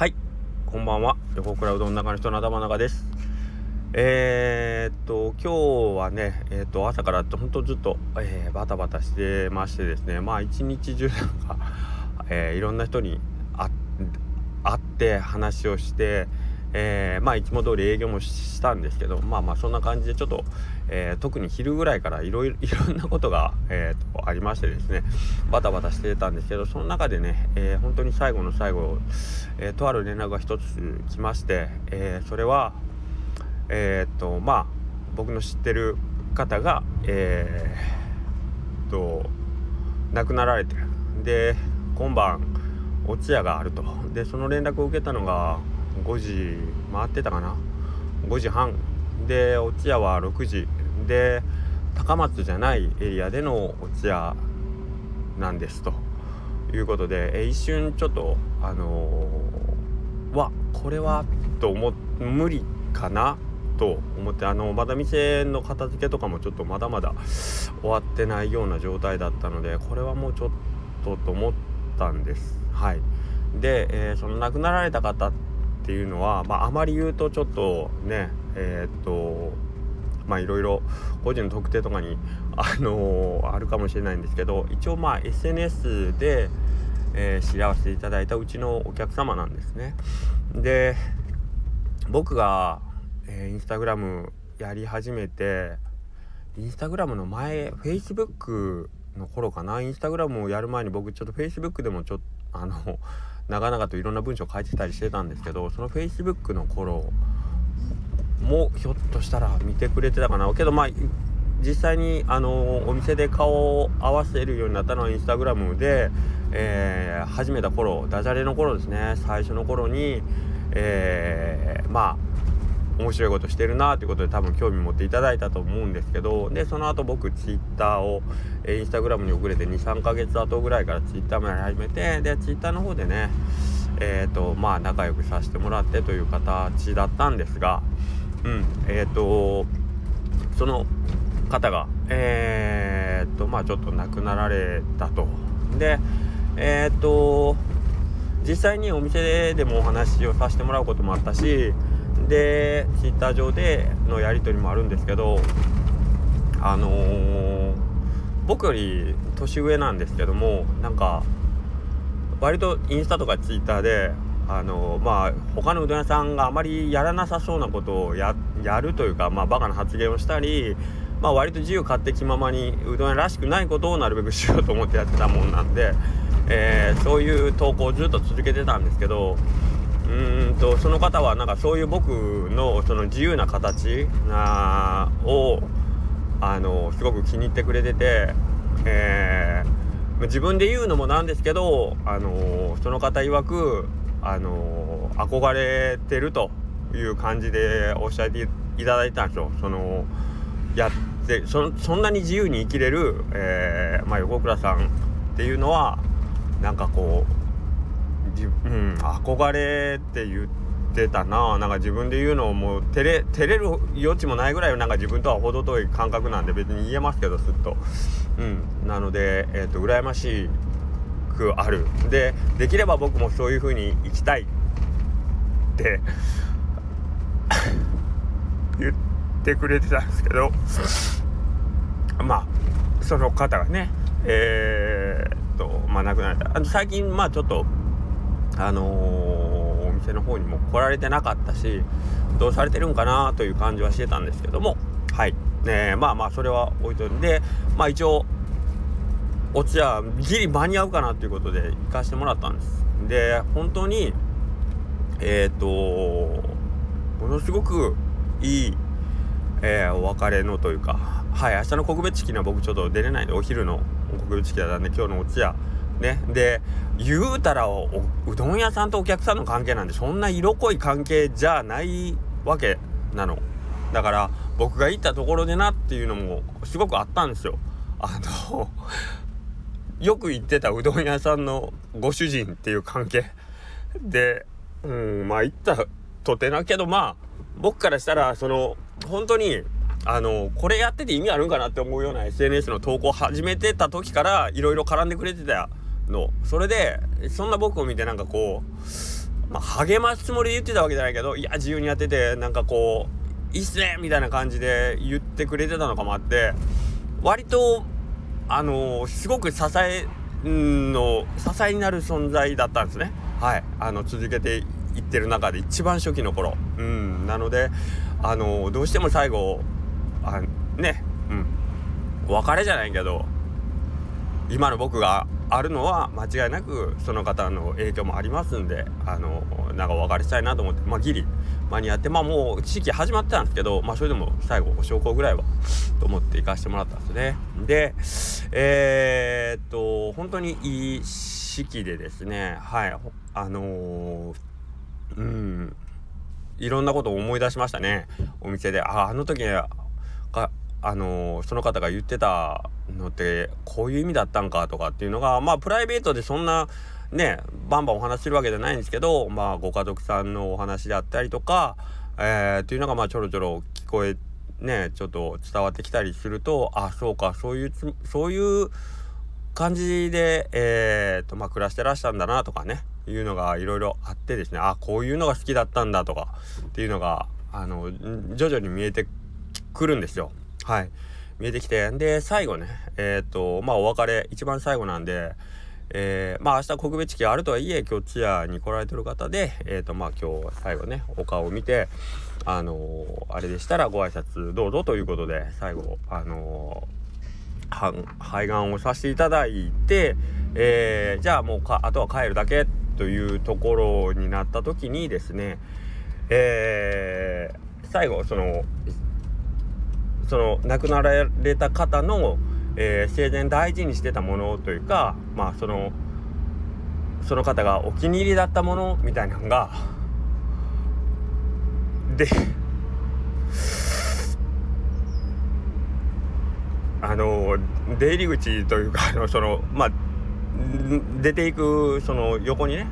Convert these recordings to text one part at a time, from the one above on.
はい。こんばんは。横倉うどん中の人の頭の中です。えー、っと今日はねえー、っと朝から本当ずっと、えー、バタバタしてましてですね。まあ一日中なんか、えいろんな人に会って話をしてえー、まあいつも通り営業もしたんですけどまあまあそんな感じでちょっと、えー、特に昼ぐらいからいろ いろんなことが、えーと、ありましてですねバタバタしてたんですけどその中でね、えー、本当に最後の最後、えとある連絡が一つ来まして、えそれはえっとまあ僕の知ってる方がえー、と亡くなられてで今晩お通夜があると。でその連絡を受けたのが5時回ってたかな？5時半。でお通夜は6時。で高松じゃないエリアでのお通夜なんですと。いうことでえ一瞬ちょっとあのー、わこれはと思無理かなと思ってあのまだ店の片付けとかもちょっとまだまだ終わってないような状態だったのでこれはもうちょっとと思ったんです。はい。で、えー、その亡くなられた方ってっていうのは、まあ、あまり言うとちょっとねえー、っとまあいろいろ個人の特定とかにあのー、あるかもしれないんですけど一応まあ SNS で、えー、知らせていただいたうちのお客様なんですね。で僕が、えー、インスタグラムやり始めてインスタグラムの前 Facebook の頃かな？インスタグラムをやる前に僕ちょっと Facebook でもちょっとあの長々といろんな文章を書いてたりしてたんですけどその Facebook の頃もひょっとしたら見てくれてたかな。けどまあ実際にあのお店で顔を合わせるようになったのはインスタグラムで、えー、始めた頃ダジャレの頃ですね。最初の頃に、えー、まあ面白いことしてるなということで多分興味持っていただいたと思うんですけどでその後僕ツイッターを、えー、インスタグラムに遅れて23ヶ月後ぐらいからツイッターもやり始めてでツイッターの方でねえっ、ー、とまあ仲良くさせてもらってという形だったんですがうんえっ、ー、とその方がえっとまあちょっと亡くなられたと。でえっと実際にお店でもお話をさせてもらうこともあったしでツイッター上でのやり取りもあるんですけどあのー、僕より年上なんですけどもなんか割とインスタとかツイッターであの、まあ他のうどん屋さんがあまりやらなさそうなことをやるというかまあバカな発言をしたりまあ割と自由勝手気ままにうどん屋らしくないことをなるべくしようと思ってやってたもんなんで、えー、そういう投稿をずっと続けてたんですけどうんとその方はなんかそういう僕のその自由な形なをあのすごく気に入ってくれてて、えー、自分で言うのもなんですけどあのその方曰くあの憧れてるという感じでおっしゃっていただいたんですよ。そのやってそそんなに自由に生きれる、えーまあ、横倉さんっていうのはなんかこううん。憧れって言ってたな。なんか自分で言うのもう照れ照れる余地もないぐらいなんか自分とは程遠い感覚なんで別に言えますけどすっと。うん。なのでえっ、ー、と羨ましくある。でできれば僕もそういう風に生きたいって 言ってくれてたんですけど。まあその方がねえー、っとまあ亡くなられた。あの最近まあちょっとあのー、お店の方にも来られてなかったしどうされてるんかなという感じはしてたんですけども。はい。ねまあまあそれは置いといて。まあ一応お茶はギリ間に合うかなということで行かしてもらったんです。で本当にえっ、ー、とものすごくいい、えー、お別れのというかはい明日の告別式には僕ちょっと出れないんでお昼の告別式だったんで今日のお茶ね。で言うたらうどん屋さんとお客さんの関係なんでそんな色濃い関係じゃないわけなの。だから僕が行ったところでなっていうのもすごくあったんですよ。あの よく行ってたうどん屋さんのご主人っていう関係。でうんまあ行ったとてなけどまあ僕からしたらその本当にあのこれやってて意味あるんかなって思うような SNS の投稿を始めてた時からいろいろ絡んでくれてたの。それでそんな僕を見てなんかこうまあ、励ますつもりで言ってたわけじゃないけどいや自由にやっててなんかこういいっすねみたいな感じで言ってくれてたのかもあって割とあのー、すごく支えの支えになる存在だったんですね。はい。あの続けていってる中で一番初期の頃。うん。なのであのー、どうしても最後あね。うん。別れじゃないけど今の僕があるのは間違いなくその方の影響もありますんであのなんかお別れしたいなと思ってまあギリ間に合ってまあもう時期始まってたんですけどまあそれでも最後お証拠ぐらいはと思って行かしてもらったんですね。でえー、っと本当にいい式でですねはいあのー、うんいろんなことを思い出しましたね。お店で。ああの時あのー、その方が言ってたのってこういう意味だったんかとかっていうのがまあプライベートでそんなねバンバンお話しするわけじゃないんですけどまあご家族さんのお話であったりとか、えー、っていうのがまあちょろちょろ聞こえねちょっと伝わってきたりするとあそうかそういうそういう感じで、えーとまあ、暮らしてらしゃるんだなとかねいうのがいろいろあってですねあこういうのが好きだったんだとかっていうのがあの徐々に見えてくるんですよ。はい見えてきて。で最後ねえっ、とまあお別れ一番最後なんでえー、まあ明日告別式あるとはいえ今日通夜に来られてる方でえっ、とまあ今日最後ねお顔を見てあの、あれでしたらご挨拶どうぞということで最後あの肺がんをさせていただいて、えー、じゃあもうかあとは帰るだけというところになった時にですねえー、最後そのその亡くなられた方の、えー、生前大事にしてたものというかまあそのその方がお気に入りだったものみたいなのがであの出入り口というかあのそのまあ出ていくその横にね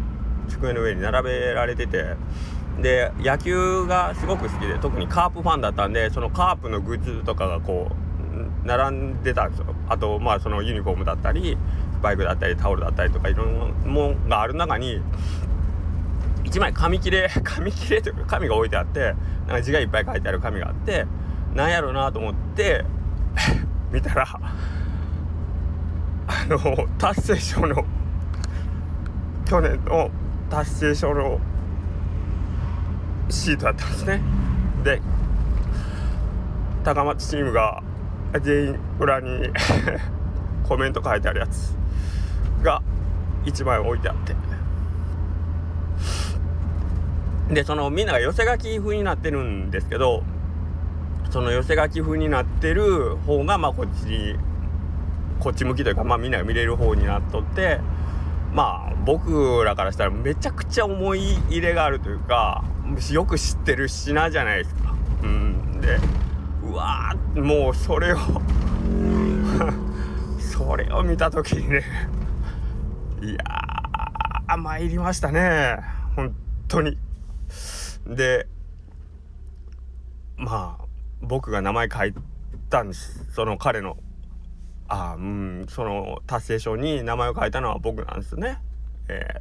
机の上に並べられててで野球がすごく好きで特にカープファンだったんでそのカープのグッズとかがこう並んでたんですよ。あとまあそのユニフォームだったりスパイクだったりタオルだったりとかいろんなものがある中に1枚紙切れ 紙切れというか紙が置いてあってなんか字がいっぱい書いてある紙があってなんやろうなと思って 見たらあの達成書の去年の達成書のシートだったんですね。で高松チームが全員裏に コメント書いてあるやつが1枚置いてあって。でそのみんなが寄せ書き風になってるんですけどその寄せ書き風になってる方がまあこっちにこっち向きというかまあみんなが見れる方になっとってまあ僕らからしたらめちゃくちゃ思い入れがあるというかよく知ってる品じゃないですか。うん、でうわーもうそれを それを見た時にねいやー参りましたね本当に。でまあ僕が名前書いたんですその彼のあうんその達成書に名前を書いたのは僕なんですね。え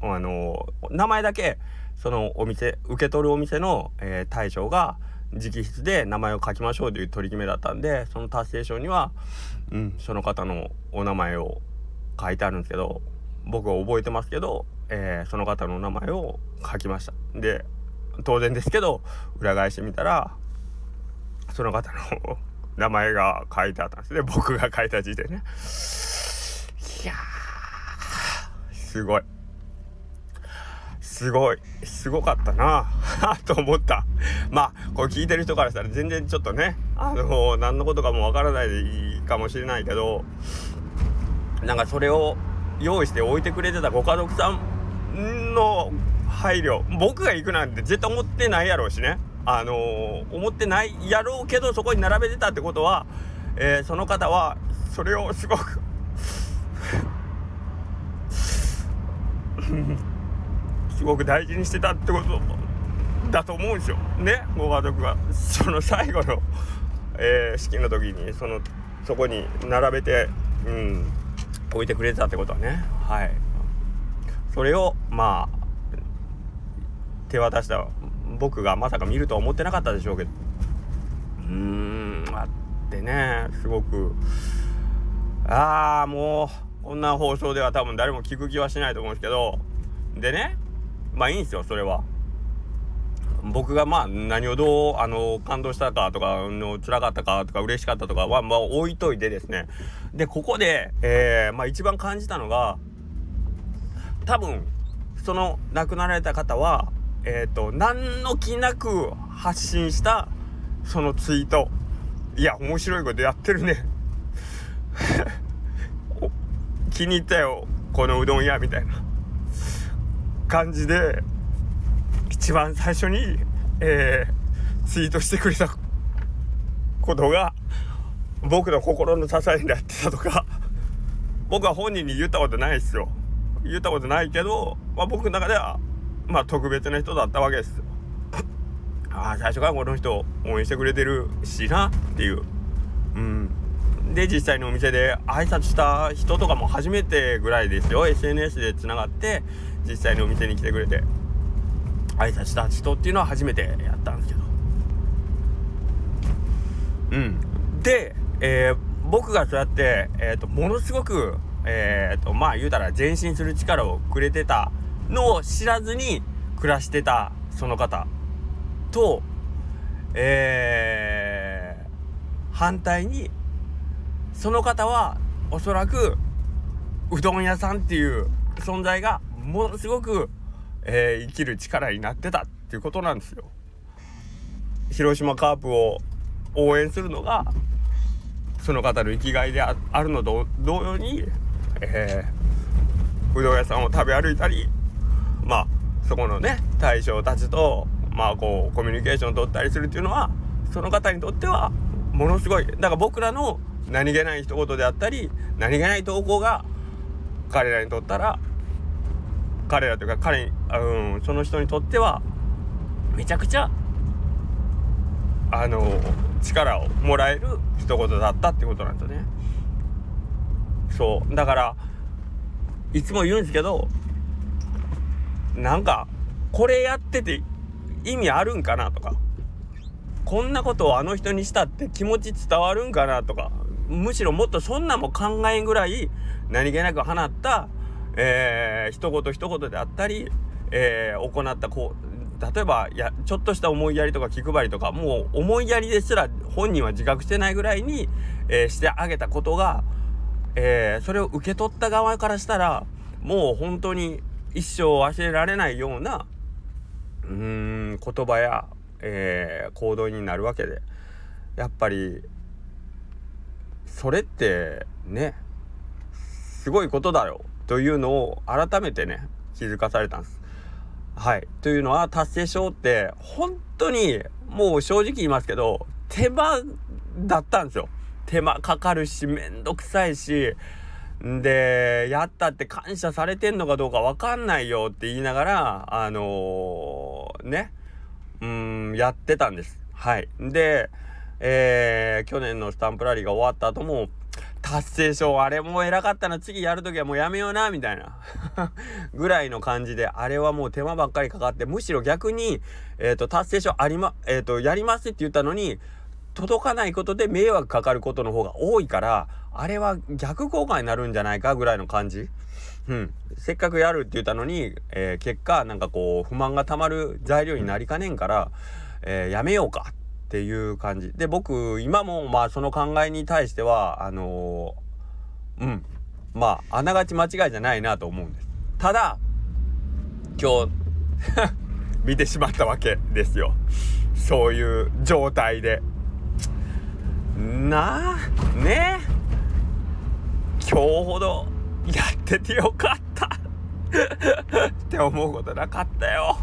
ー、あの名前だけそのお店受け取るお店の、えー、大将が直筆で名前を書きましょうという取り決めだったんでその達成書には、うん、その方のお名前を書いてあるんですけど僕は覚えてますけど、えー、その方のお名前を書きました。で当然ですけど裏返してみたらその方の名前が書いてあったんです。ね僕が書いた字でね。いやすごい。すごい。すごかったな。と思った。まあこれ聞いてる人からしたら全然ちょっとねあの何のことかもわからないでいいかもしれないけどなんかそれを用意して置いてくれてたご家族さんの配慮。僕が行くなんて絶対思ってないやろうしね。あのー、思ってないやろうけどそこに並べてたってことは、えー、その方はそれをすごく すごく大事にしてたってことだと思うんですよ。ねご家族が。その最後の、えー、式の時にそのそこに並べて、うん、置いてくれてたってことはね。はい。それをまあ手渡した僕がまさか見るとは思ってなかったでしょうけど。うーんあってねすごく。ああもうこんな放送では多分誰も聞く気はしないと思うんですけど。でねまあいいんですよそれは。僕がまあ何をどうあの感動したかとかの辛かったかとか嬉しかったとかはまあ置いといてですね。でここで、えー、まあ、一番感じたのが多分その亡くなられた方はえっ、ー、と何の気なく発信したそのツイート。いや面白いことやってるね。気に入ったよこのうどん屋みたいな。感じで一番最初に、えー、ツイートしてくれたことが僕の心の支えになってたとか僕は本人に言ったことないですよ。言ったことないけど、まあ、僕の中ではまあ特別な人だったわけですよ。ああ最初からこの人応援してくれてるしなっていう。うん。で実際にお店で挨拶した人とかも初めてぐらいですよ。SNS でつながって実際にお店に来てくれて。挨拶した人っていうのは初めてやったんですけど。うん。で、えー、僕がそうやって、えーと、ものすごくえーとまあ言うたら前進する力をくれてたのを知らずに暮らしてたその方とえー、反対にその方はおそらくうどん屋さんっていう存在がものすごくえー、生きる力になってたっていうことなんですよ。広島カープを応援するのがその方の生きがいであるのと同様に、えー、うどん屋さんを食べ歩いたりまあそこのね大将たちとまあこうコミュニケーションを取ったりするっていうのはその方にとってはものすごいだから僕らの何気ない一言であったり何気ない投稿が彼らにとったら彼らというか彼、うん、その人にとってはめちゃくちゃあの力をもらえる一言だったってことなんですよね。そうだからいつも言うんですけどなんかこれやってて意味あるんかなとかこんなことをあの人にしたって気持ち伝わるんかなとかむしろもっとそんなも考えんぐらい何気なく放ったえー、一言一言であったり、えー、行ったこう例えばやちょっとした思いやりとか気配りとかもう思いやりですら本人は自覚してないぐらいに、えー、してあげたことが、えー、それを受け取った側からしたらもう本当に一生忘れられないようなうーん言葉や、えー、行動になるわけでやっぱりそれってねすごいことだよというのを改めてね気づかされたんです。はい。というのは達成症って本当にもう正直言いますけど手間だったんですよ。手間かかるしめんどくさいしでやったって感謝されてんのかどうか分かんないよって言いながらあのー、ねうんやってたんです。はい。で、えー、去年のスタンプラリーが終わった後も達成賞あれもう偉かったな次やるときはもうやめようなみたいな ぐらいの感じであれはもう手間ばっかりかかってむしろ逆に、えーと、達成賞ありまえっ、ー、とやりますって言ったのに届かないことで迷惑かかることの方が多いからあれは逆効果になるんじゃないかぐらいの感じ。うん、せっかくやるって言ったのに、えー、結果なんかこう不満がたまる材料になりかねんから、えー、やめようかっていう感じ。で僕今もまあその考えに対してはあのー、うん。まああながち間違いじゃないなと思うんです。ただ今日 見てしまったわけですよ。そういう状態で。なあね今日ほどやっててよかった。って思うことなかったよ。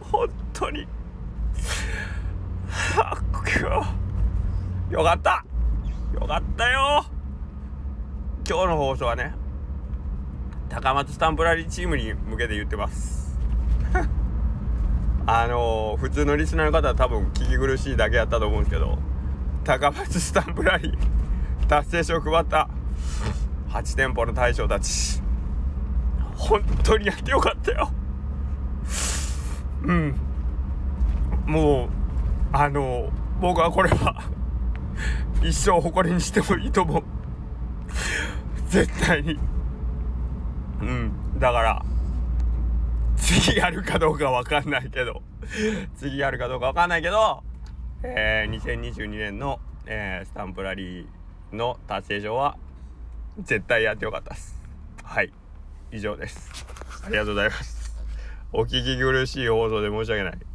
本当に。よかった。よかったよ。今日の放送はね高松スタンプラリーチームに向けて言ってます。あのー、普通のリスナーの方は多分聞き苦しいだけやったと思うんですけど高松スタンプラリー 達成書を配った8店舗の大将たち本当にやってよかったよ。うん。もうあの僕はこれは一生誇りにしてもいいと思う。絶対に。うん。だから次やるかどうかわかんないけど。次やるかどうかわかんないけどえー、2022年の、えー、スタンプラリーの達成上は絶対やってよかったです。はい。以上です。ありがとうございます。お聞き苦しい放送で申し訳ない。